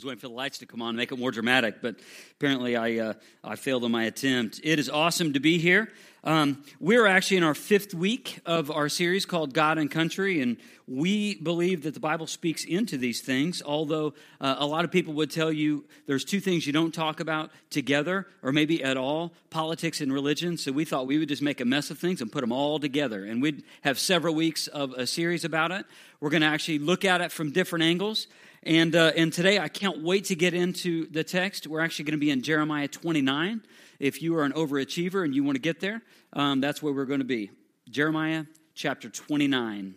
was waiting for the lights to come on, and make it more dramatic, but apparently I, uh, I failed in my attempt. It is awesome to be here. Um, we're actually in our fifth week of our series called God and Country, and we believe that the Bible speaks into these things, although uh, a lot of people would tell you there's two things you don't talk about together, or maybe at all politics and religion. So we thought we would just make a mess of things and put them all together. And we'd have several weeks of a series about it. We're going to actually look at it from different angles. And, uh, and today, I can't wait to get into the text. We're actually going to be in Jeremiah 29. If you are an overachiever and you want to get there, um, that's where we're going to be. Jeremiah chapter 29.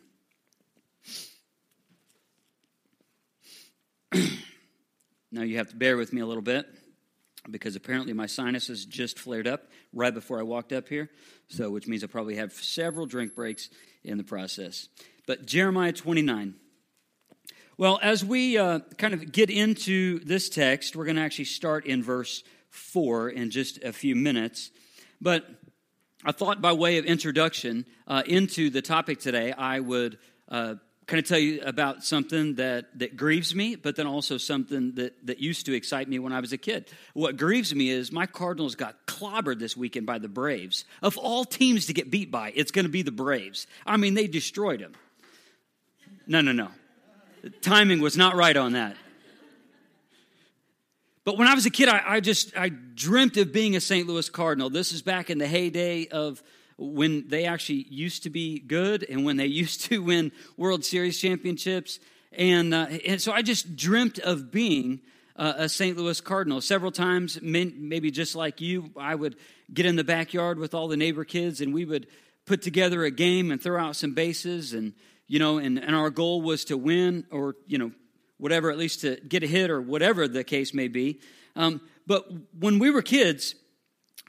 now, you have to bear with me a little bit because apparently my sinuses just flared up right before I walked up here. So, which means I probably have several drink breaks in the process. But Jeremiah 29. Well, as we uh, kind of get into this text, we're going to actually start in verse 4 in just a few minutes. But I thought, by way of introduction uh, into the topic today, I would uh, kind of tell you about something that, that grieves me, but then also something that, that used to excite me when I was a kid. What grieves me is my Cardinals got clobbered this weekend by the Braves. Of all teams to get beat by, it's going to be the Braves. I mean, they destroyed them. No, no, no timing was not right on that. But when I was a kid, I, I, just I dreamt of being a St. Louis Cardinal. This is back in the heyday of when they actually used to be good and when they used to win World Series championships. And, uh, and so I just dreamt of being uh, a St. Louis Cardinal. Several times, maybe just like you, I would get in the backyard with all the neighbor kids and we would put together a game and throw out some bases and you know, and, and our goal was to win or, you know, whatever, at least to get a hit or whatever the case may be. Um, but when we were kids,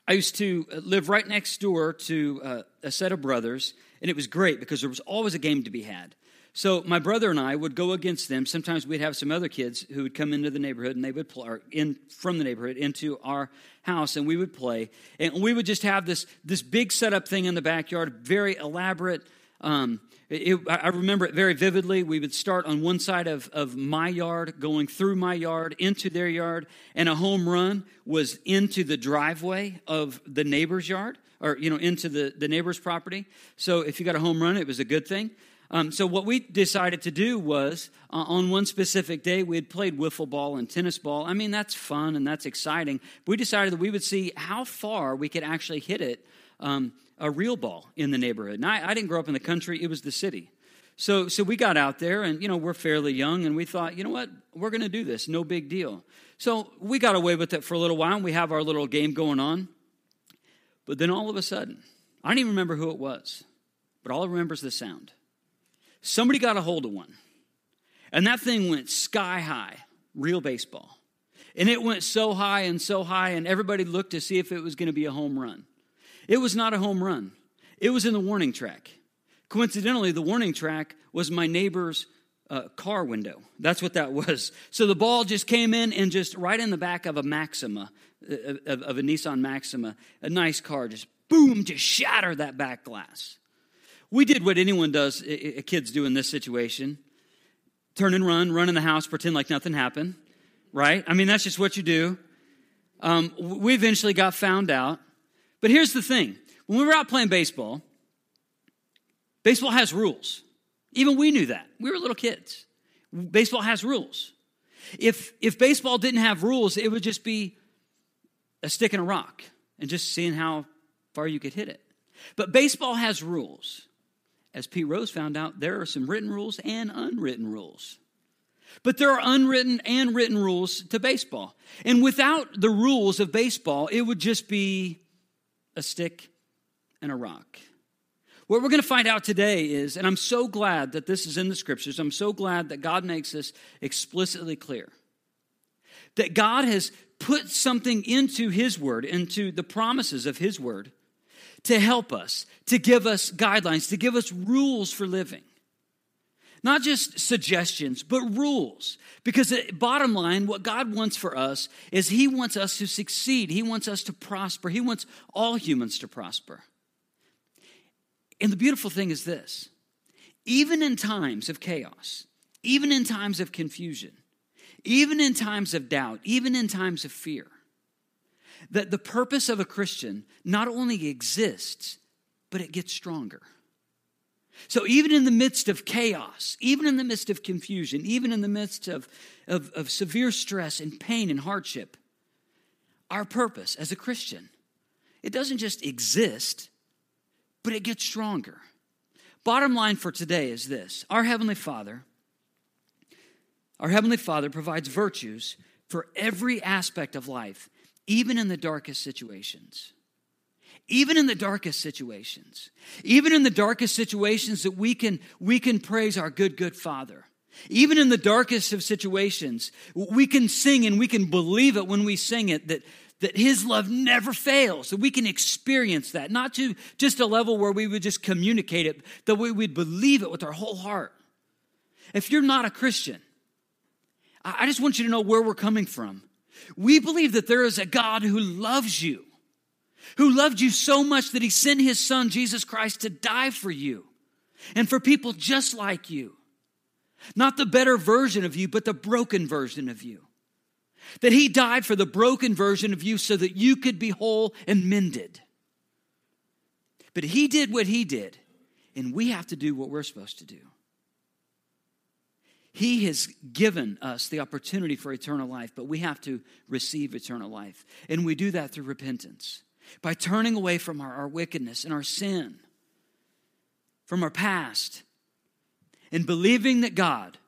I used to live right next door to uh, a set of brothers, and it was great because there was always a game to be had. So my brother and I would go against them. Sometimes we'd have some other kids who would come into the neighborhood, and they would play in from the neighborhood into our house, and we would play. And we would just have this this big setup thing in the backyard, very elaborate. Um, it, I remember it very vividly. We would start on one side of, of my yard, going through my yard into their yard, and a home run was into the driveway of the neighbor's yard, or you know, into the, the neighbor's property. So if you got a home run, it was a good thing. Um, so what we decided to do was, uh, on one specific day, we had played wiffle ball and tennis ball. I mean, that's fun and that's exciting. We decided that we would see how far we could actually hit it um, a real ball in the neighborhood. And I, I didn't grow up in the country, it was the city. So, so we got out there, and you know we're fairly young, and we thought, you know what, we're going to do this, no big deal. So we got away with it for a little while, and we have our little game going on. But then all of a sudden, I don't even remember who it was, but all I remember is the sound. Somebody got a hold of one, and that thing went sky high, real baseball, and it went so high and so high, and everybody looked to see if it was going to be a home run. It was not a home run, it was in the warning track. Coincidentally, the warning track was my neighbor's uh, car window. That's what that was. So the ball just came in and just right in the back of a Maxima, uh, of, of a Nissan Maxima, a nice car, just boom, just shatter that back glass. We did what anyone does, kids do in this situation turn and run, run in the house, pretend like nothing happened, right? I mean, that's just what you do. Um, we eventually got found out. But here's the thing when we were out playing baseball, baseball has rules. Even we knew that. We were little kids. Baseball has rules. If, if baseball didn't have rules, it would just be a stick and a rock and just seeing how far you could hit it. But baseball has rules. As Pete Rose found out, there are some written rules and unwritten rules. But there are unwritten and written rules to baseball. And without the rules of baseball, it would just be a stick, and a rock. What we're going to find out today is, and I'm so glad that this is in the scriptures, I'm so glad that God makes this explicitly clear. That God has put something into His word, into the promises of His word, to help us, to give us guidelines, to give us rules for living. Not just suggestions, but rules. Because bottom line, what God wants for us is He wants us to succeed. He wants us to prosper. He wants all humans to prosper. And the beautiful thing is this even in times of chaos, even in times of confusion, even in times of doubt, even in times of fear, that the purpose of a Christian not only exists, but it gets stronger. So, even in the midst of chaos, even in the midst of confusion, even in the midst of, of, of severe stress and pain and hardship, our purpose as a Christian, it doesn't just exist, but it gets stronger. Bottom line for today is this Our Heavenly Father, our Heavenly Father provides virtues for every aspect of life, even in the darkest situations. Even in the darkest situations. Even in the darkest situations that we can, we can praise our good, good Father. Even in the darkest of situations, we can sing and we can believe it when we sing it that, that His love never fails, that we can experience that, not to just a level where we would just communicate it, that we would believe it with our whole heart. If you're not a Christian, I just want you to know where we're coming from. We believe that there is a God who loves you, who loved you so much that he sent his son, Jesus Christ, to die for you and for people just like you. Not the better version of you, but the broken version of you. That he died for the broken version of you so that you could be whole and mended. But he did what he did, and we have to do what we're supposed to do. He has given us the opportunity for eternal life, but we have to receive eternal life. And we do that through repentance by turning away from our, our wickedness and our sin, from our past, and believing that God,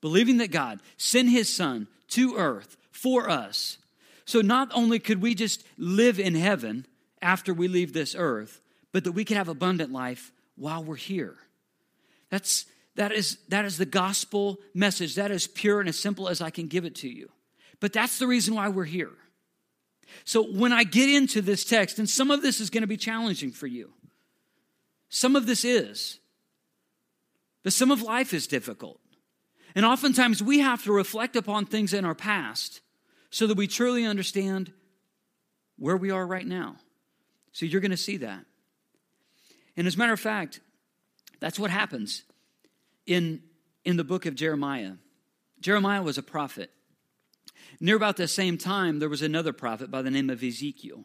believing that God sent his son to earth for us. So not only could we just live in heaven after we leave this earth, but that we could have abundant life while we're here. That's that is, that is the gospel message. That is pure and as simple as I can give it to you. But that's the reason why we're here. So when I get into this text, and some of this is going to be challenging for you, some of this is, but some of life is difficult. And oftentimes we have to reflect upon things in our past so that we truly understand where we are right now. So you're going to see that. And as a matter of fact, that's what happens in, in the book of Jeremiah. Jeremiah was a prophet. Near about the same time, there was another prophet by the name of Ezekiel.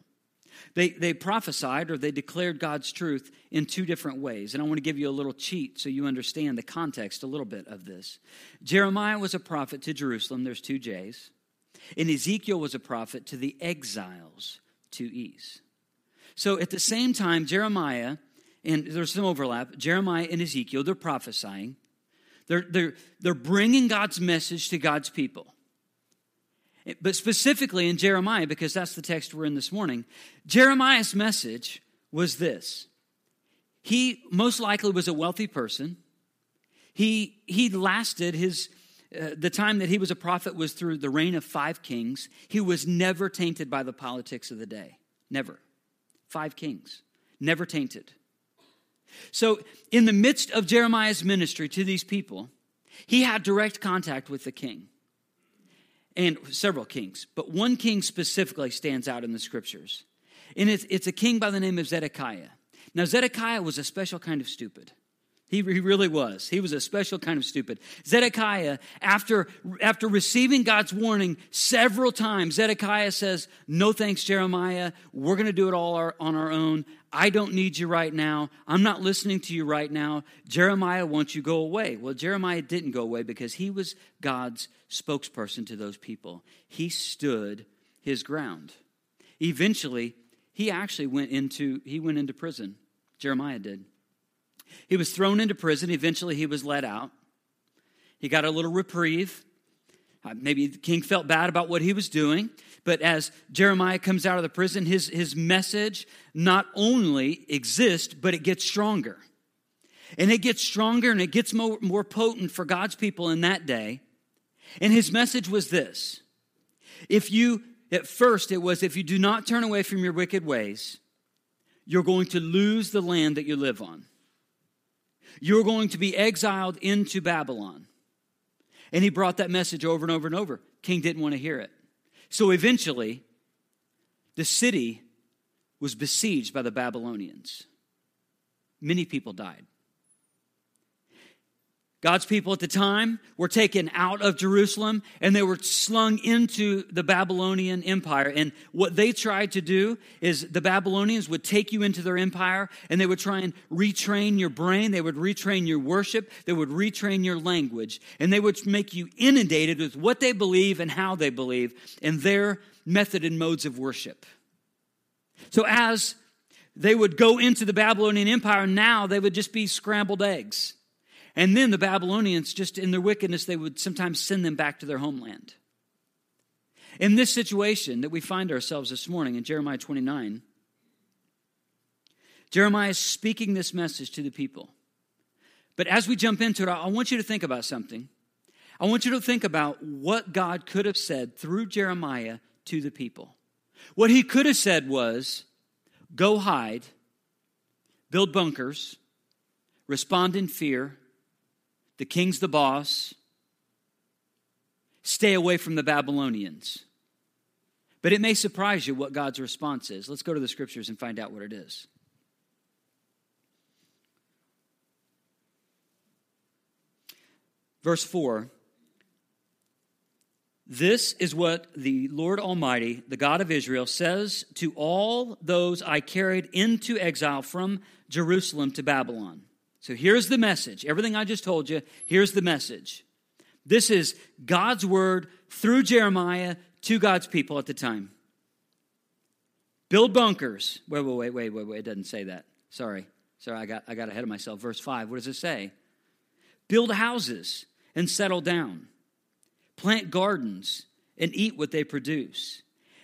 They, they prophesied or they declared God's truth in two different ways. And I want to give you a little cheat so you understand the context a little bit of this. Jeremiah was a prophet to Jerusalem, there's two J's. And Ezekiel was a prophet to the exiles, two E's. So at the same time, Jeremiah, and there's some overlap, Jeremiah and Ezekiel, they're prophesying. They're, they're, they're bringing God's message to God's people. But specifically in Jeremiah, because that's the text we're in this morning, Jeremiah's message was this. He most likely was a wealthy person. He, he lasted his, uh, the time that he was a prophet was through the reign of five kings. He was never tainted by the politics of the day. Never. Five kings. Never tainted. So, in the midst of Jeremiah's ministry to these people, he had direct contact with the king and several kings, but one king specifically stands out in the scriptures. And it's, it's a king by the name of Zedekiah. Now, Zedekiah was a special kind of stupid. He, he really was. He was a special kind of stupid. Zedekiah, after, after receiving God's warning several times, Zedekiah says, No thanks, Jeremiah. We're going to do it all our, on our own. I don't need you right now. I'm not listening to you right now. Jeremiah wants you go away. Well, Jeremiah didn't go away because he was God's spokesperson to those people. He stood his ground. Eventually, he actually went into he went into prison. Jeremiah did. He was thrown into prison. Eventually, he was let out. He got a little reprieve. Uh, maybe the king felt bad about what he was doing. But as Jeremiah comes out of the prison, his, his message not only exists, but it gets stronger. And it gets stronger and it gets more, more potent for God's people in that day. And his message was this If you, at first, it was, if you do not turn away from your wicked ways, you're going to lose the land that you live on. You're going to be exiled into Babylon. And he brought that message over and over and over. King didn't want to hear it. So eventually, the city was besieged by the Babylonians. Many people died. God's people at the time were taken out of Jerusalem and they were slung into the Babylonian Empire. And what they tried to do is the Babylonians would take you into their empire and they would try and retrain your brain. They would retrain your worship. They would retrain your language. And they would make you inundated with what they believe and how they believe and their method and modes of worship. So as they would go into the Babylonian Empire, now they would just be scrambled eggs and then the Babylonians, just in their wickedness, they would sometimes send them back to their homeland. In this situation that we find ourselves this morning in Jeremiah 29, Jeremiah is speaking this message to the people. But as we jump into it, I want you to think about something. I want you to think about what God could have said through Jeremiah to the people. What he could have said was go hide, build bunkers, respond in fear, the king's the boss. Stay away from the Babylonians. But it may surprise you what God's response is. Let's go to the scriptures and find out what it is. Verse 4 This is what the Lord Almighty, the God of Israel, says to all those I carried into exile from Jerusalem to Babylon. So here's the message. Everything I just told you, here's the message. This is God's word through Jeremiah to God's people at the time. Build bunkers. Wait, wait, wait, wait, wait, wait. It doesn't say that. Sorry. Sorry, I got, I got ahead of myself. Verse 5. What does it say? Build houses and settle down. Plant gardens and eat what they produce.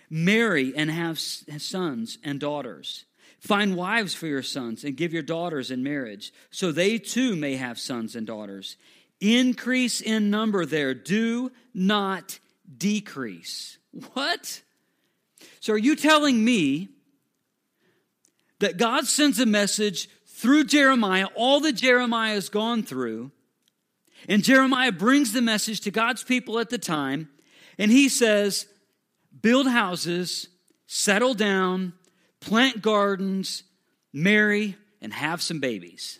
Marry and have sons and daughters Find wives for your sons and give your daughters in marriage, so they too may have sons and daughters. Increase in number there, do not decrease. What? So, are you telling me that God sends a message through Jeremiah, all that Jeremiah has gone through, and Jeremiah brings the message to God's people at the time, and he says, Build houses, settle down, plant gardens, marry, and have some babies.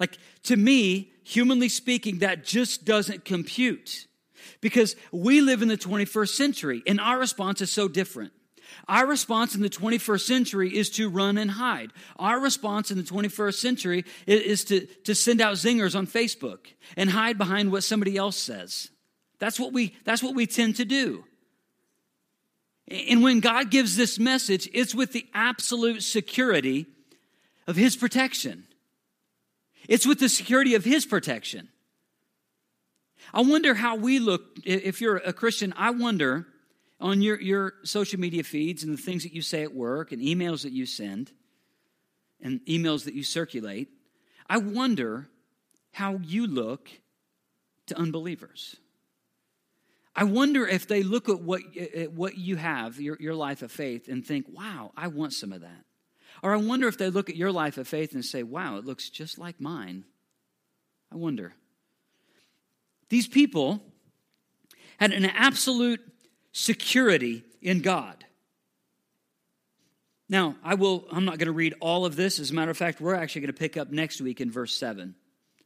Like, to me, humanly speaking, that just doesn't compute because we live in the 21st century and our response is so different. Our response in the 21st century is to run and hide. Our response in the 21st century is to, to send out zingers on Facebook and hide behind what somebody else says. That's what we, that's what we tend to do. And when God gives this message, it's with the absolute security of His protection. It's with the security of His protection. I wonder how we look, if you're a Christian, I wonder on your, your social media feeds and the things that you say at work and emails that you send and emails that you circulate, I wonder how you look to unbelievers. I wonder if they look at what, at what you have, your, your life of faith, and think, wow, I want some of that. Or I wonder if they look at your life of faith and say, wow, it looks just like mine. I wonder. These people had an absolute security in God. Now, I will I'm not going to read all of this. As a matter of fact, we're actually going to pick up next week in verse 7.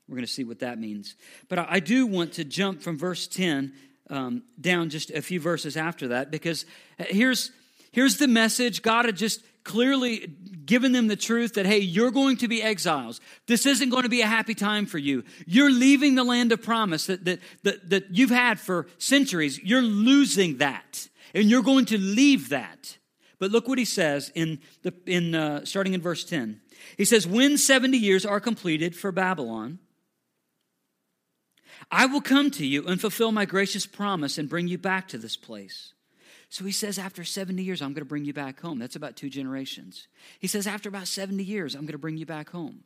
We're going to see what that means. But I do want to jump from verse 10 um, down just a few verses after that because here's, here's the message God had just clearly given them the truth that, hey, you're going to be exiles. This isn't going to be a happy time for you. You're leaving the land of promise that, that, that, that you've had for centuries. You're losing that, and you're going to leave that. But look what he says in the, in, uh, starting in verse 10. He says, When 70 years are completed for Babylon, I will come to you and fulfill my gracious promise and bring you back to this place. So he says, after 70 years, I'm going to bring you back home. That's about two generations. He says, after about 70 years, I'm going to bring you back home.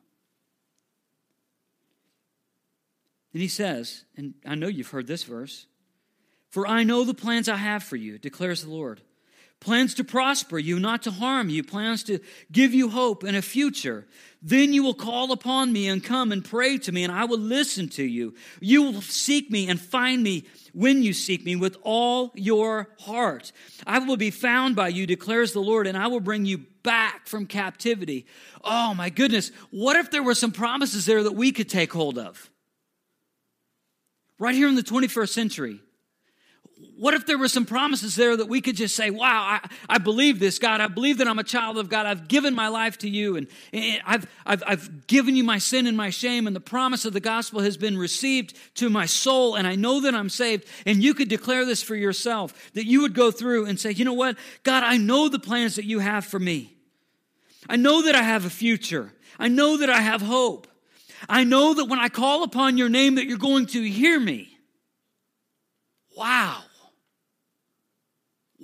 And he says, and I know you've heard this verse, for I know the plans I have for you, declares the Lord plans to prosper you, not to harm you, plans to give you hope and a future. Then you will call upon me and come and pray to me, and I will listen to you. You will seek me and find me when you seek me with all your heart. I will be found by you, declares the Lord, and I will bring you back from captivity. Oh my goodness, what if there were some promises there that we could take hold of? right here in the 21st century. What if there were some promises there that we could just say, wow, I, I believe this, God. I believe that I'm a child of God. I've given my life to you, and, I've, I've, I've given you my sin and my shame, and the promise of the gospel has been received to my soul, and I know that I'm saved. And you could declare this for yourself, that you would go through and say, you know what? God, I know the plans that you have for me. I know that I have a future. I know that I have hope. I know that when I call upon your name that you're going to hear me. Wow.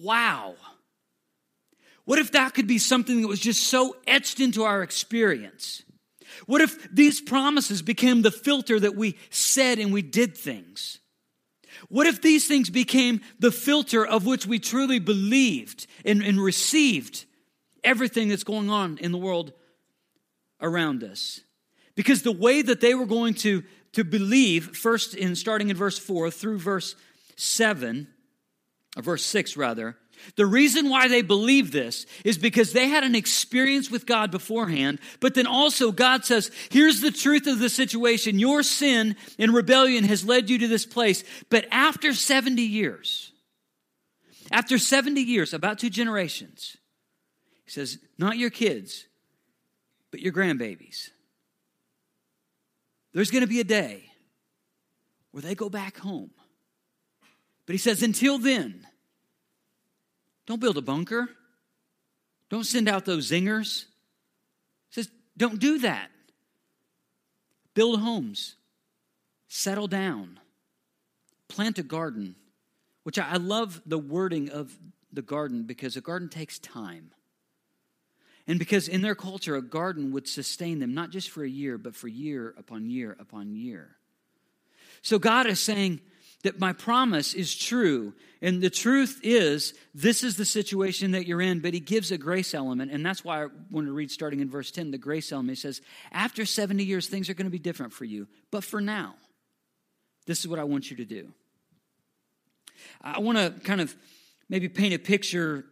Wow. What if that could be something that was just so etched into our experience? What if these promises became the filter that we said and we did things? What if these things became the filter of which we truly believed and, and received everything that's going on in the world around us? Because the way that they were going to, to believe, first in starting in verse 4 through verse 7, or verse 6 rather, the reason why they believe this is because they had an experience with God beforehand, but then also God says, here's the truth of the situation. Your sin and rebellion has led you to this place. But after 70 years, after 70 years, about two generations, he says, not your kids, but your grandbabies. There's going to be a day where they go back home. But he says, until then, don't build a bunker. Don't send out those zingers. He says, don't do that. Build homes. Settle down. Plant a garden, which I love the wording of the garden because a garden takes time. And because in their culture, a garden would sustain them not just for a year, but for year upon year upon year. So God is saying that my promise is true. And the truth is, this is the situation that you're in, but He gives a grace element. And that's why I want to read starting in verse 10 the grace element. He says, After 70 years, things are going to be different for you. But for now, this is what I want you to do. I want to kind of maybe paint a picture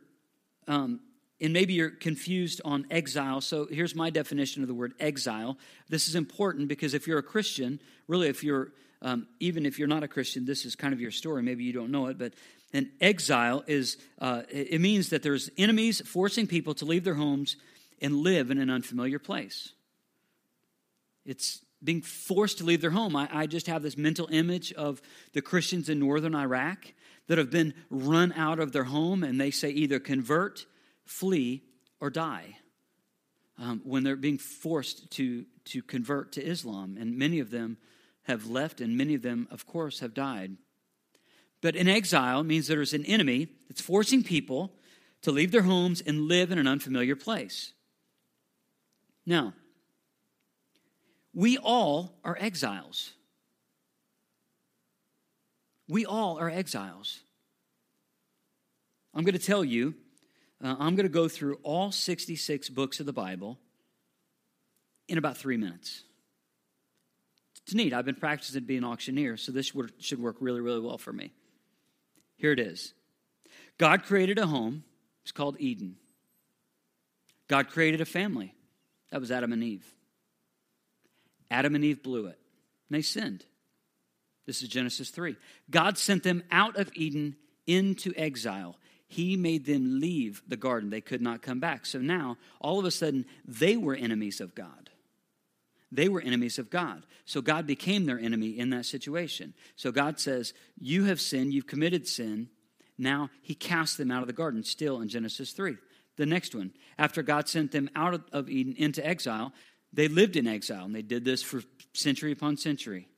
um, and maybe you're confused on exile. So here's my definition of the word exile. This is important because if you're a Christian, really, if you're um, even if you're not a Christian, this is kind of your story. Maybe you don't know it, but an exile is uh, it means that there's enemies forcing people to leave their homes and live in an unfamiliar place. It's being forced to leave their home. I, I just have this mental image of the Christians in northern Iraq that have been run out of their home, and they say either convert flee, or die um, when they're being forced to, to convert to Islam. And many of them have left, and many of them, of course, have died. But in exile means there's an enemy that's forcing people to leave their homes and live in an unfamiliar place. Now, we all are exiles. We all are exiles. I'm going to tell you uh, I'm going to go through all 66 books of the Bible in about three minutes. It's neat. I've been practicing being an auctioneer, so this should work really, really well for me. Here it is God created a home, it's called Eden. God created a family, that was Adam and Eve. Adam and Eve blew it, they sinned. This is Genesis 3. God sent them out of Eden into exile he made them leave the garden. They could not come back. So now, all of a sudden, they were enemies of God. They were enemies of God. So God became their enemy in that situation. So God says, You have sinned, you've committed sin. Now he casts them out of the garden, still in Genesis 3. The next one, after God sent them out of Eden into exile, they lived in exile, and they did this for century upon century.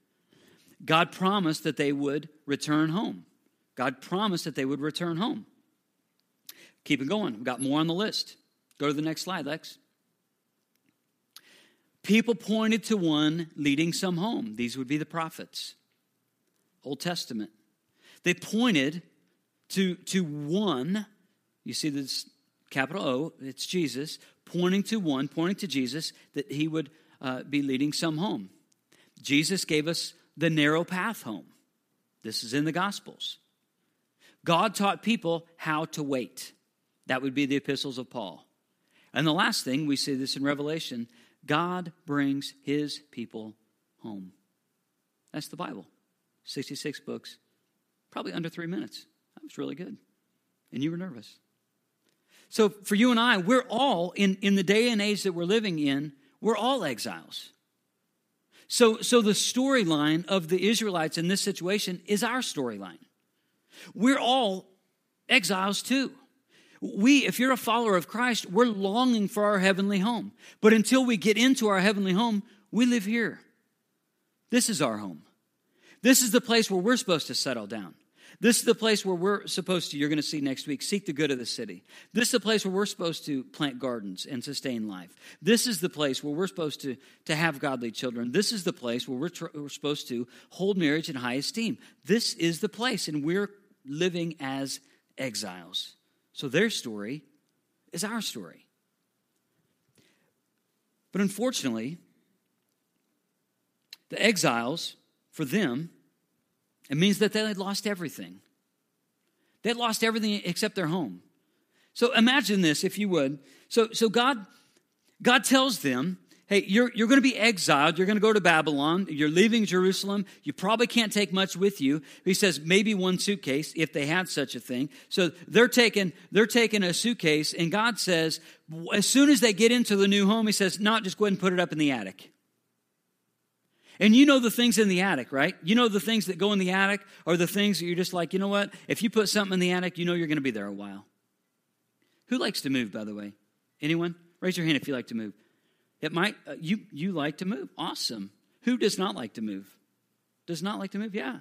God promised that they would return home. God promised that they would return home. Keep it going. We've got more on the list. Go to the next slide, Lex. People pointed to one leading some home. These would be the prophets, Old Testament. They pointed to, to one, you see this capital O, it's Jesus, pointing to one, pointing to Jesus, that he would uh, be leading some home. Jesus gave us the narrow path home. This is in the Gospels. God taught people how to wait. That would be the epistles of Paul. And the last thing, we see this in Revelation God brings his people home. That's the Bible. 66 books, probably under three minutes. That was really good. And you were nervous. So for you and I, we're all, in, in the day and age that we're living in, we're all exiles. So, so the storyline of the Israelites in this situation is our storyline. We're all exiles too. We, if you're a follower of Christ, we're longing for our heavenly home. But until we get into our heavenly home, we live here. This is our home. This is the place where we're supposed to settle down. This is the place where we're supposed to, you're going to see next week, seek the good of the city. This is the place where we're supposed to plant gardens and sustain life. This is the place where we're supposed to, to have godly children. This is the place where we're, tr- we're supposed to hold marriage in high esteem. This is the place, and we're living as exiles. So their story is our story. But unfortunately, the exiles, for them, it means that they had lost everything. They had lost everything except their home. So imagine this, if you would. So, so God, God tells them, hey, you're, you're going to be exiled. You're going to go to Babylon. You're leaving Jerusalem. You probably can't take much with you. He says maybe one suitcase if they had such a thing. So they're taking, they're taking a suitcase, and God says, as soon as they get into the new home, He says, not just go ahead and put it up in the attic. And you know the things in the attic, right? You know the things that go in the attic are the things that you're just like, you know what? If you put something in the attic, you know you're going to be there a while. Who likes to move, by the way? Anyone? Raise your hand if you like to move. It might, uh, you, you like to move. Awesome. Who does not like to move? Does not like to move? Yeah.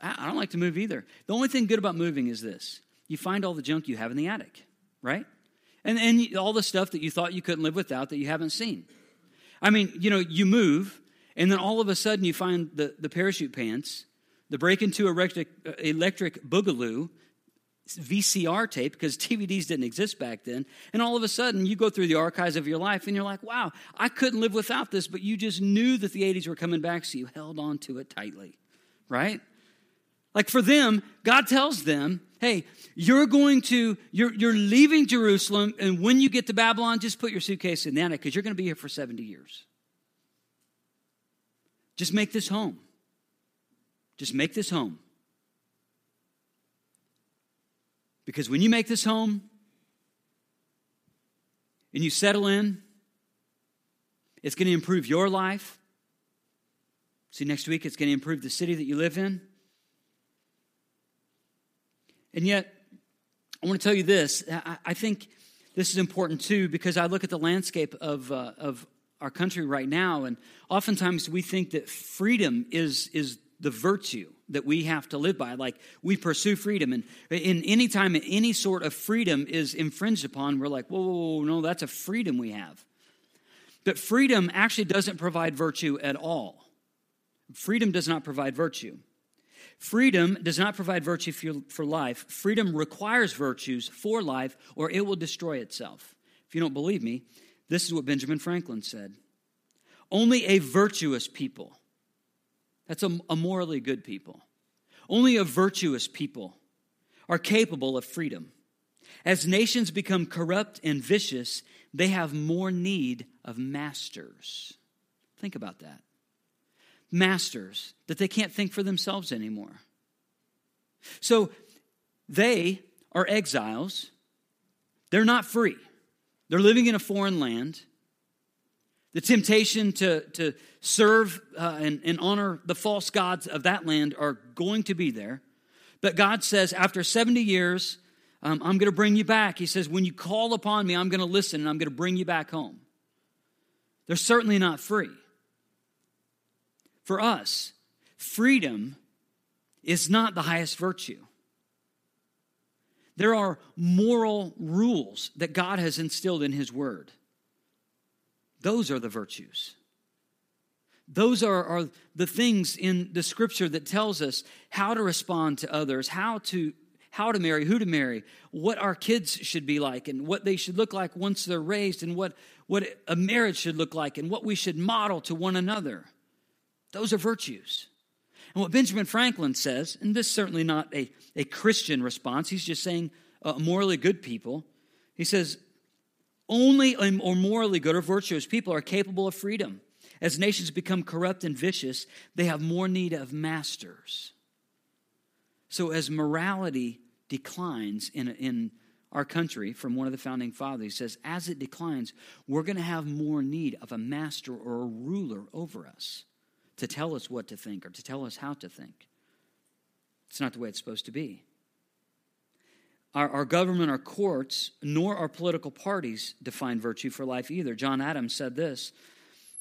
I, I don't like to move either. The only thing good about moving is this you find all the junk you have in the attic, right? And, and all the stuff that you thought you couldn't live without that you haven't seen. I mean, you know, you move and then all of a sudden, you find the, the parachute pants, the Breakin' 2 electric, uh, electric boogaloo, VCR tape, because DVDs didn't exist back then. And all of a sudden, you go through the archives of your life and you're like, wow, I couldn't live without this, but you just knew that the 80s were coming back, so you held on to it tightly, right? Like for them, God tells them, hey, you're going to, you're, you're leaving Jerusalem, and when you get to Babylon, just put your suitcase in attic because you're going to be here for 70 years. Just make this home. Just make this home. Because when you make this home and you settle in, it's going to improve your life. See, next week it's going to improve the city that you live in. And yet, I want to tell you this. I, think this is important too because I look at the landscape of, uh, of our country right now, and oftentimes we think that freedom is, is the virtue that we have to live by. Like we pursue freedom, and in any time any sort of freedom is infringed upon, we're like, whoa, whoa, whoa, no, that's a freedom we have. But freedom actually doesn't provide virtue at all. Freedom does not provide virtue. Freedom does not provide virtue for, for life. Freedom requires virtues for life, or it will destroy itself. If you don't believe me, this is what Benjamin Franklin said Only a virtuous people, that's a, a morally good people, only a virtuous people are capable of freedom. As nations become corrupt and vicious, they have more need of masters. Think about that. Masters that they can't think for themselves anymore. So they are exiles. They're not free. They're living in a foreign land. The temptation to, to serve uh, and, and honor the false gods of that land are going to be there. But God says, after 70 years, um, I'm going to bring you back. He says, when you call upon me, I'm going to listen and I'm going to bring you back home. They're certainly not free. For us, freedom is not the highest virtue. There are moral rules that God has instilled in His Word. Those are the virtues. Those are, are the things in the scripture that tells us how to respond to others, how to how to marry, who to marry, what our kids should be like, and what they should look like once they're raised, and what, what a marriage should look like, and what we should model to one another. Those are virtues. And what Benjamin Franklin says, and this is certainly not a, a Christian response, he's just saying uh, morally good people. He says, only or morally good or virtuous people are capable of freedom. As nations become corrupt and vicious, they have more need of masters. So, as morality declines in, in our country, from one of the founding fathers, he says, as it declines, we're going to have more need of a master or a ruler over us to tell us what to think or to tell us how to think. It's not the way it's supposed to be. Our, our, government, our courts, nor our political parties define virtue for life either. John Adams said this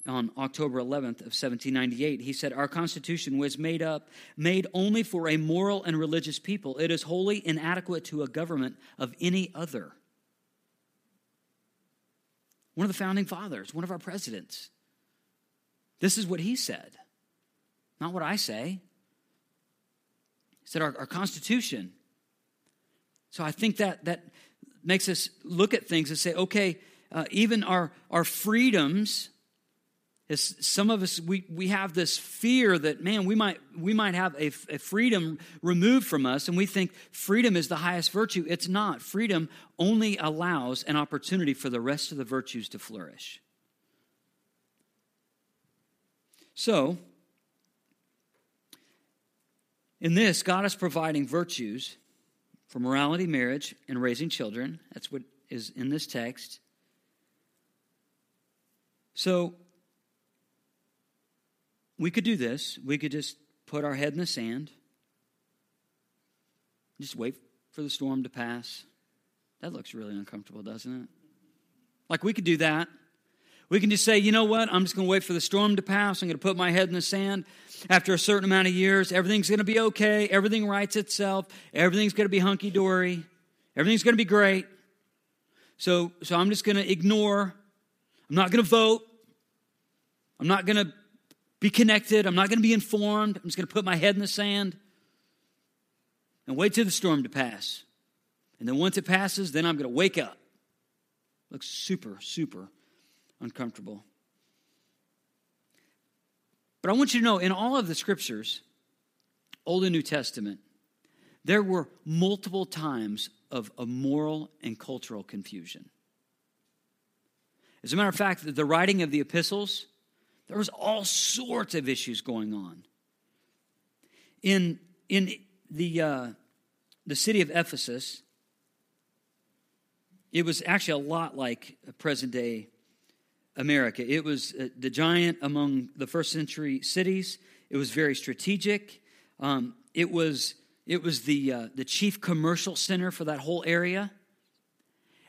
on October 11th of 1798. He said, Our Constitution was made up, made only for a moral and religious people. It is wholly inadequate to a government of any other. One of the founding fathers, one of our presidents. This is what he said, not what I say. He said, Our, our Constitution. So I think that that makes us look at things and say, okay, uh, even our, our freedoms is some of us we, we have this fear that man we might we might have a, a, freedom removed from us. And we think freedom is the highest virtue. It's not. Freedom only allows an opportunity for the rest of the virtues to flourish. So in this god is providing virtues for morality marriage and raising children that's what is in this text so we could do this. We could just put our head in the sand, just wait for the storm to pass. That looks really uncomfortable, doesn't it? Like we could do that. We can just say, you know what? I'm just going to wait for the storm to pass. I'm going to put my head in the sand. After a certain amount of years, everything's going to be okay. Everything rights itself. Everything's going to be hunky dory. Everything's going to be great. So, so I'm just going to ignore. I'm not going to vote. I'm not going to be connected. I'm not going to be informed. I'm just going to put my head in the sand and wait till the storm to pass. And then once it passes, then I'm going to wake up. Looks super, super uncomfortable. But I want you to know in all of the scriptures, Old and New Testament, there were multiple times of a moral and cultural confusion. As a matter of fact, the writing of the epistles there was all sorts of issues going on. In, in the, uh, the city of Ephesus, it was actually a lot like present day America. It was uh, the giant among the first century cities. It was very strategic. Um, it was, it was the, uh, the chief commercial center for that whole area.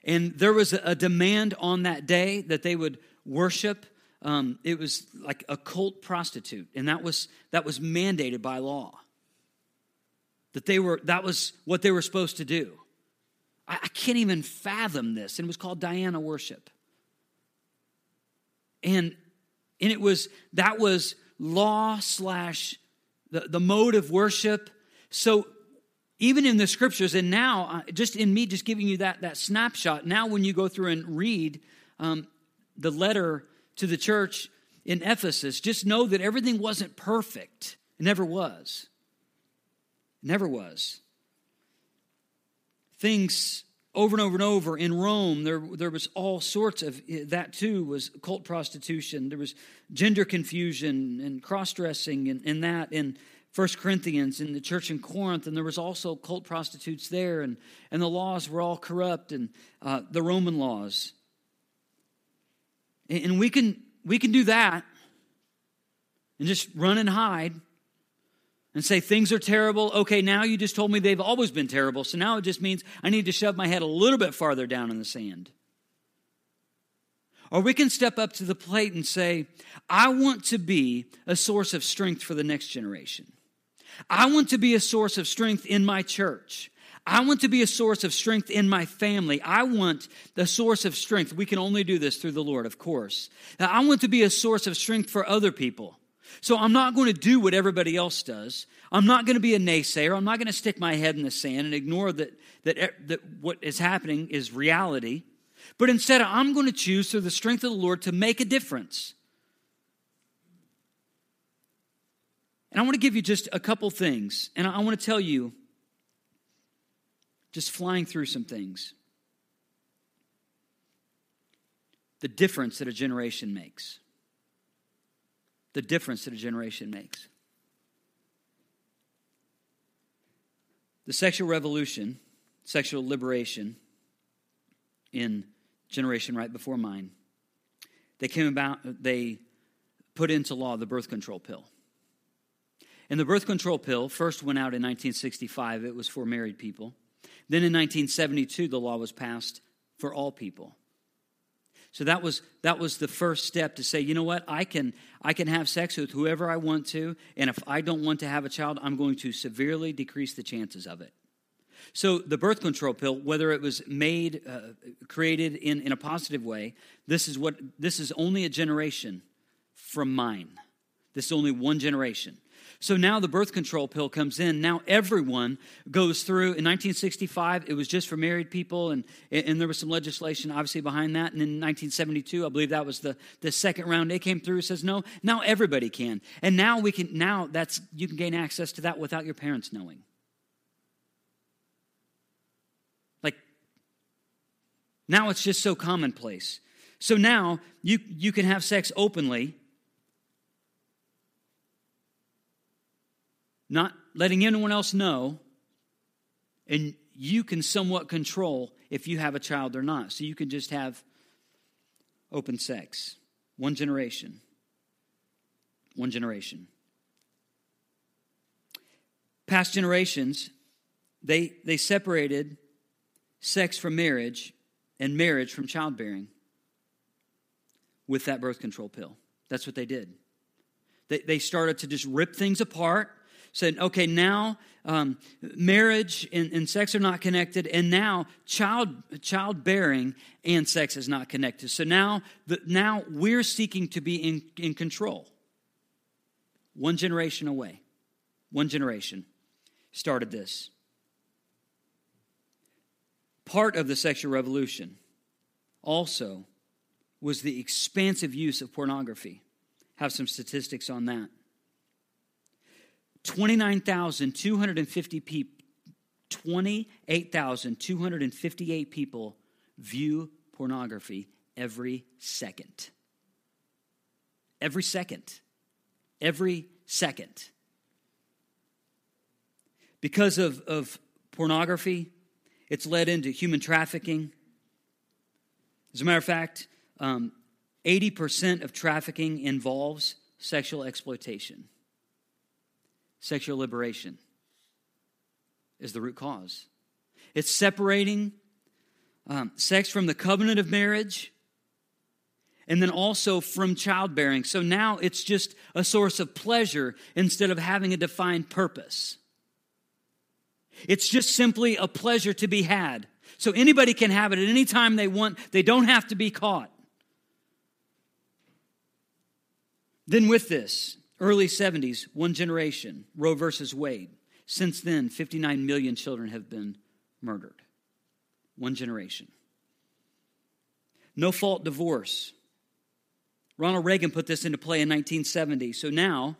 And there was a, demand on that day that they would worship um, it was like a cult prostitute, and that was that was mandated by law. That they were that was what they were supposed to do. I, I can't even fathom this, and it was called Diana worship. And and it was that was law slash the, the mode of worship. So even in the scriptures, and now uh, just in me just giving you that that snapshot. Now, when you go through and read um, the letter to the church in Ephesus, just know that everything wasn't perfect. It never was. It never was. Things over and over and over in Rome, there, there was all sorts of that too was cult prostitution. There was gender confusion and cross dressing and, and that in First Corinthians in the church in Corinth, and there was also cult prostitutes there, and, and the laws were all corrupt, and uh, the Roman laws. And we can, we can do that and just run and hide and say things are terrible. Okay, now you just told me they've always been terrible. So now it just means I need to shove my head a little bit farther down in the sand. Or we can step up to the plate and say, I want to be a source of strength for the next generation. I want to be a source of strength in my church. I want to be a source of strength in my family. I want the source of strength. We can only do this through the Lord, of course. Now, I want to be a source of strength for other people. So I'm not going to do what everybody else does. I'm not going to be a naysayer. I'm not going to stick my head in the sand and ignore that, that, that what is happening is reality. But instead, I'm going to choose through the strength of the Lord to make a difference. And I want to give you just a couple things. And I want to tell you just flying through some things. The difference that a generation makes. The difference that a generation makes. The sexual revolution, sexual liberation in generation right before mine, they came about, they put into law the birth control pill. And the birth control pill first went out in 1965. It was for married people. Then in 1972, the law was passed for all people. So that was that was the first step to say, you know what, I can I can have sex with whoever I want to, and if I don't want to have a child, I'm going to severely decrease the chances of it. So the birth control pill, whether it was made, uh, created in, in a positive way, this is what this is only a generation from mine. This is only one generation. So now the birth control pill comes in. Now everyone goes through. In 1965, it was just for married people, and, and there was some legislation obviously behind that. And in 1972, I believe that was the, the second round. They came through, says no, now everybody can. And now we can, now that's, you can gain access to that without your parents knowing. Like, now it's just so commonplace. So now you, you can have sex openly not letting anyone else know, and you can somewhat control if you have a child or not. So you can just have open sex. One generation. One generation. Past generations, they, they separated sex from marriage and marriage from childbearing with that birth control pill. That's what they did. They, they started to just rip things apart said, okay, now um, marriage and, and, sex are not connected, and now child childbearing and sex is not connected. So now, the, now we're seeking to be in, in control. One generation away, one generation started this. Part of the sexual revolution also was the expansive use of pornography. Have some statistics on that. 29,250 people 28,258 people view pornography every second. Every second. Every second. Because of, of pornography, it's led into human trafficking. As a matter of fact, um, 80% of trafficking involves sexual exploitation. Sexual liberation is the root cause. It's separating um, sex from the covenant of marriage and then also from childbearing. So now it's just a source of pleasure instead of having a defined purpose. It's just simply a pleasure to be had. So anybody can have it at any time they want, they don't have to be caught. Then, with this, Early 70s, one generation, Roe versus Wade. Since then, 59 million children have been murdered. One generation. No fault divorce. Ronald Reagan put this into play in 1970. So now,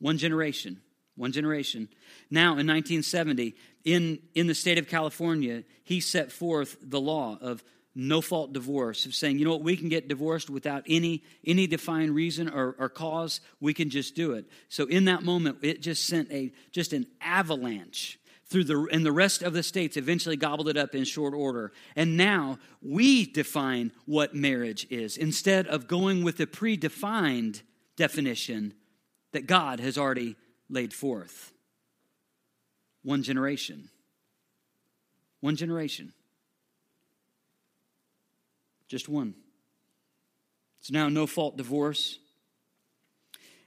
one generation, one generation. Now, in 1970, in, in the state of California, he set forth the law of no fault divorce of saying, you know what, we can get divorced without any any defined reason or, or cause. We can just do it. So in that moment, it just sent a just an avalanche through the and the rest of the states eventually gobbled it up in short order. And now we define what marriage is instead of going with the predefined definition that God has already laid forth. One generation. One generation. Just one. It's now no fault divorce.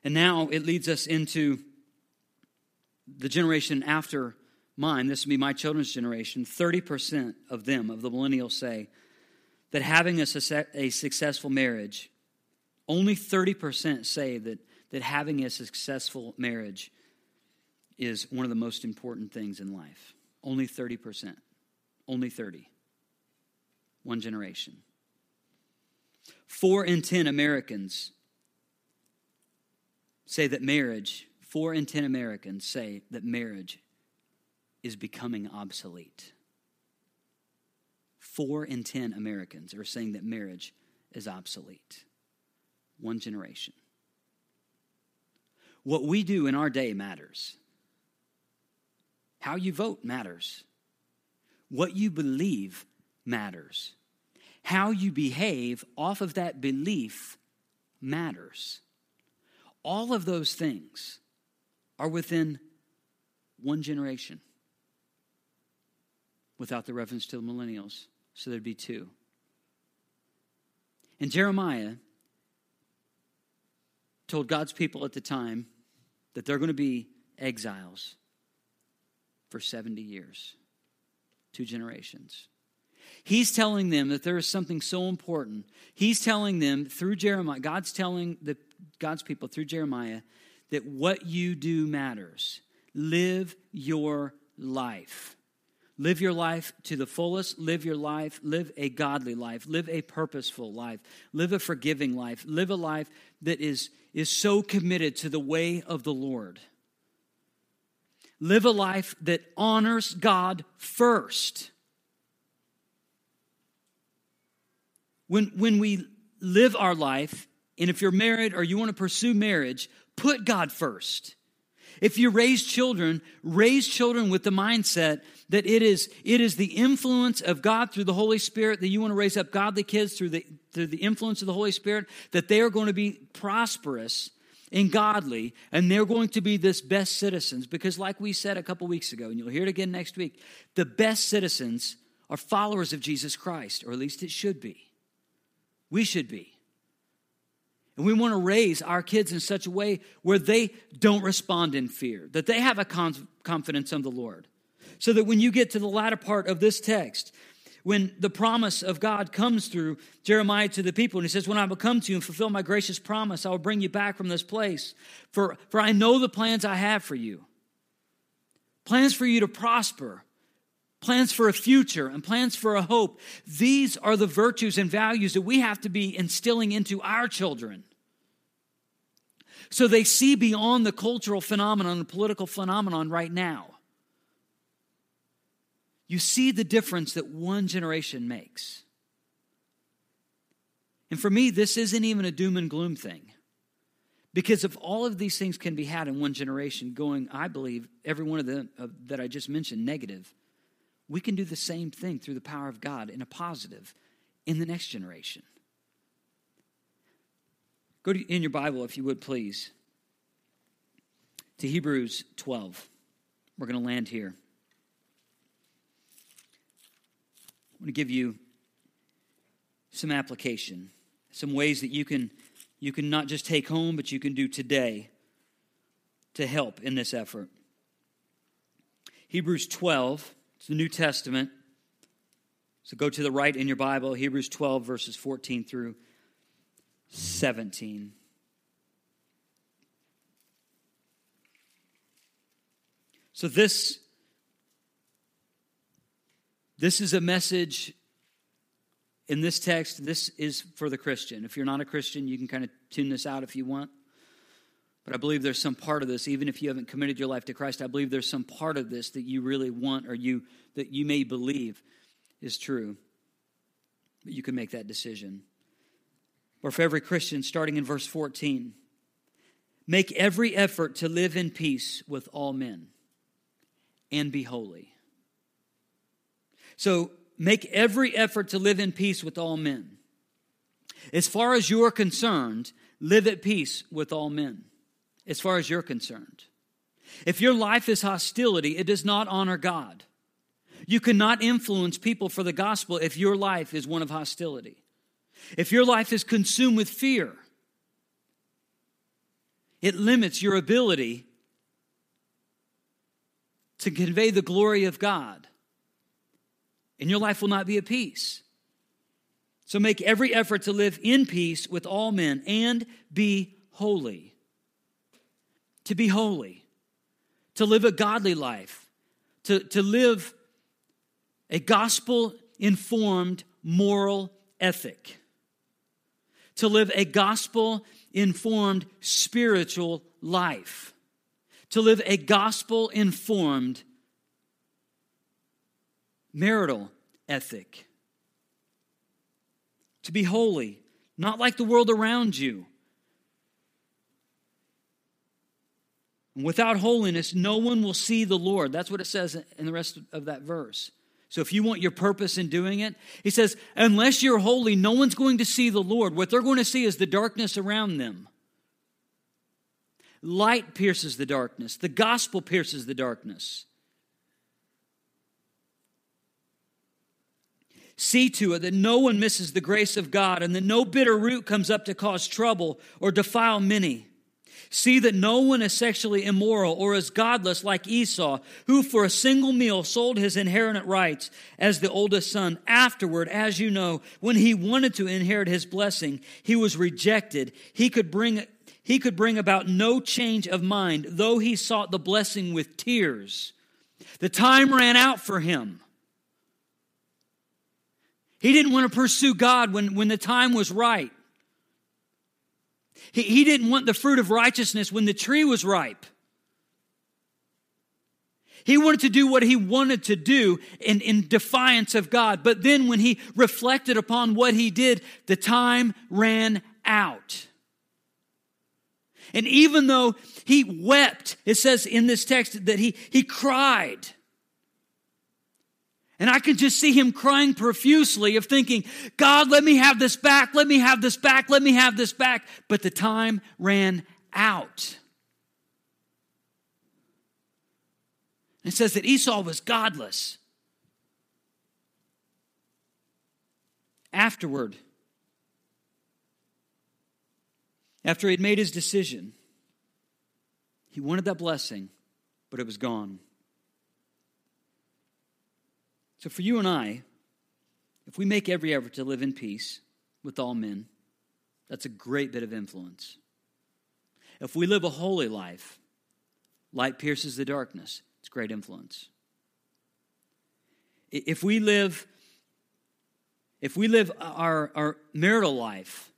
And now it leads us into the generation after mine. This will be my children's generation. 30% of them, of the millennials, say that having a, a successful marriage, only 30% say that, that having a successful marriage is one of the most important things in life. Only 30%. Only 30. One generation. Four in 10 Americans say that marriage, four in 10 Americans say that marriage is becoming obsolete. Four in 10 Americans are saying that marriage is obsolete. One generation. What we do in our day matters. How you vote matters. What you believe matters. How you behave off of that belief matters. All of those things are within one generation without the reference to the millennials. So there'd be two. And Jeremiah told God's people at the time that they're going to be exiles for 70 years, two generations. He's telling them that there is something so important. He's telling them through Jeremiah, God's telling the, God's people through Jeremiah that what you do matters. Live your life. Live your life to the fullest. Live your life. Live a godly life. Live a purposeful life. Live a forgiving life. Live a life that is, is so committed to the way of the Lord. Live a life that honors God first. When, when we live our life, and if you're married or you want to pursue marriage, put God first. If you raise children, raise children with the mindset that it is, it is the influence of God through the Holy Spirit, that you want to raise up godly kids through the, through the influence of the Holy Spirit, that they are going to be prosperous and godly, and they're going to be this best citizens. Because, like we said a couple weeks ago, and you'll hear it again next week, the best citizens are followers of Jesus Christ, or at least it should be. We should be. And we want to raise our kids in such a way where they don't respond in fear, that they have a confidence in the Lord. So that when you get to the latter part of this text, when the promise of God comes through Jeremiah to the people, and he says, When I will come to you and fulfill my gracious promise, I will bring you back from this place. For, for I know the plans I have for you plans for you to prosper, plans for a future, and plans for a hope. These are the virtues and values that we have to be instilling into our children. So they see beyond the cultural phenomenon, the political phenomenon right now. You see the difference that one generation makes. And for me, this isn't even a doom and gloom thing. Because if all of these things can be had in one generation, going, I believe, every one of them uh, that I just mentioned, negative, we can do the same thing through the power of God in a positive in the next generation. Go to, in your Bible, if you would please, to Hebrews 12. We're going to land here. I want to give you some application, some ways that you can you can not just take home, but you can do today to help in this effort. Hebrews 12, it's the New Testament. So go to the right in your Bible, Hebrews 12, verses 14 through 17. So this this is a message in this text. This is for the Christian. If you're not a Christian, you can kind of tune this out if you want. But I believe there's some part of this, even if you haven't committed your life to Christ, I believe there's some part of this that you really want or you that you may believe is true. But you can make that decision. Or for every Christian, starting in verse 14, make every effort to live in peace with all men and be holy. So make every effort to live in peace with all men. As far as you're concerned, live at peace with all men. As far as you're concerned. If your life is hostility, it does not honor God. You cannot influence people for the gospel if your life is one of hostility. If your life is consumed with fear, it limits your ability to convey the glory of God. And your life will not be at peace. So make every effort to live in peace with all men and be holy. To be holy, to live a godly life, to, to live a gospel informed moral ethic to live a gospel informed spiritual life, to live a gospel informed marital ethic, to be holy, not like the world around you. Without holiness, no one will see the Lord. That's what it says in the rest of that verse. So if you want your purpose in doing it, he says, unless you're holy, no one's going to see the Lord. What they're going to see is the darkness around them. Light pierces the darkness, the gospel pierces the darkness. See to it that no one misses the grace of God and that no bitter root comes up to cause trouble or defile many. See that no one is sexually immoral or is godless like Esau, who for a single meal sold his inheritance rights as the oldest son. Afterward, as you know, when he wanted to inherit his blessing, he was rejected. He could bring, he could bring about no change of mind, though he sought the blessing with tears. The time ran out for him. He didn't want to pursue God when, when the time was right. He, he didn't want the fruit of righteousness when the tree was ripe. He wanted to do what he wanted to do in, in defiance of God. But then when he reflected upon what he did, the time ran out. And even though he wept, it says in this text that he, he cried. And I can just see him crying profusely of thinking, God, let me have this back, let me have this back, let me have this back. But the time ran out. It says that Esau was godless. Afterward, after he had made his decision, he wanted that blessing, but it was gone. So, for you and I, if we make every effort to live in peace with all men, that's a great bit of influence. If we live a holy life, light pierces the darkness. It's great influence. If we live, if we live our, our marital life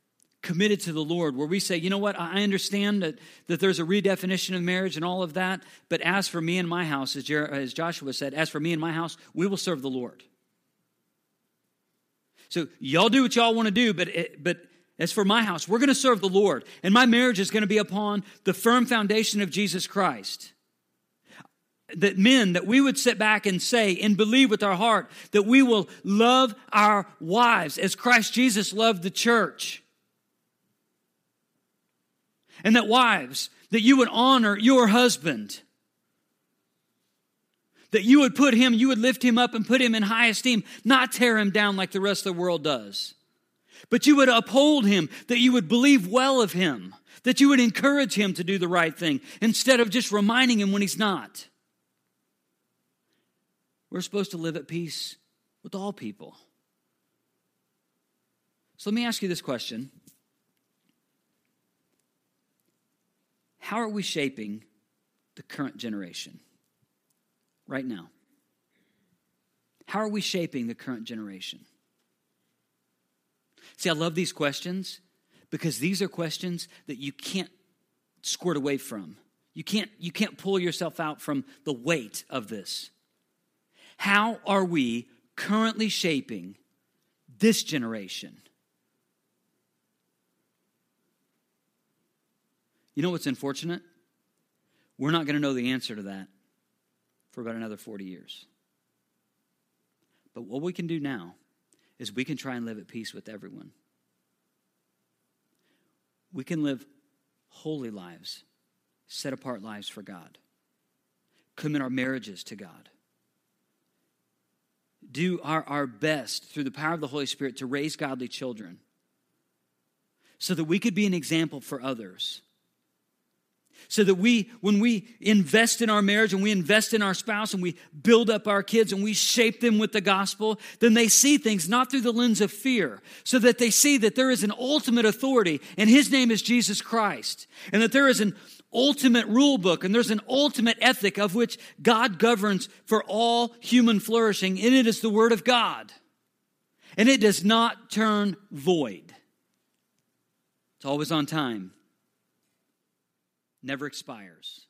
committed to the Lord, where we say, you know what, I understand that, that there's a redefinition of marriage and all of that, but as for me and my house, as, Jer- as Joshua said, as for me and my house, we will serve the Lord. So y'all do what y'all want to do, but, it, but as for my house, we're going to serve the Lord. And my marriage is going to be upon the firm foundation of Jesus Christ. That men, that we would sit back and say and believe with our heart that we will love our wives as Christ Jesus loved the church and that wives, that you would honor your husband. That you would put him, you would lift him up and put him in high esteem, not tear him down like the rest of the world does. But you would uphold him, that you would believe well of him, that you would encourage him to do the right thing instead of just reminding him when he's not. We're supposed to live at peace with all people. So let me ask you this question How are we shaping the current generation right now? How are we shaping the current generation? See, I love these questions because these are questions that you can't squirt away from. You can't, you can't pull yourself out from the weight of this. How are we currently shaping this generation? You know what's unfortunate? We're not going to know the answer to that for about another 40 years. But what we can do now is we can try and live at peace with everyone. We can live holy lives, set apart lives for God, commit our marriages to God, do our, our best through the power of the Holy Spirit to raise godly children so that we could be an example for others so that we, when we invest in our marriage and we invest in our spouse and we build up our kids and we shape them with the gospel, then they see things not through the lens of fear, so that they see that there is an ultimate authority and his name is Jesus Christ, and that there is an ultimate rule book and there's an ultimate ethic of which God governs for all human flourishing, and it is the Word of God. And it does not turn void. It's always on time never expires.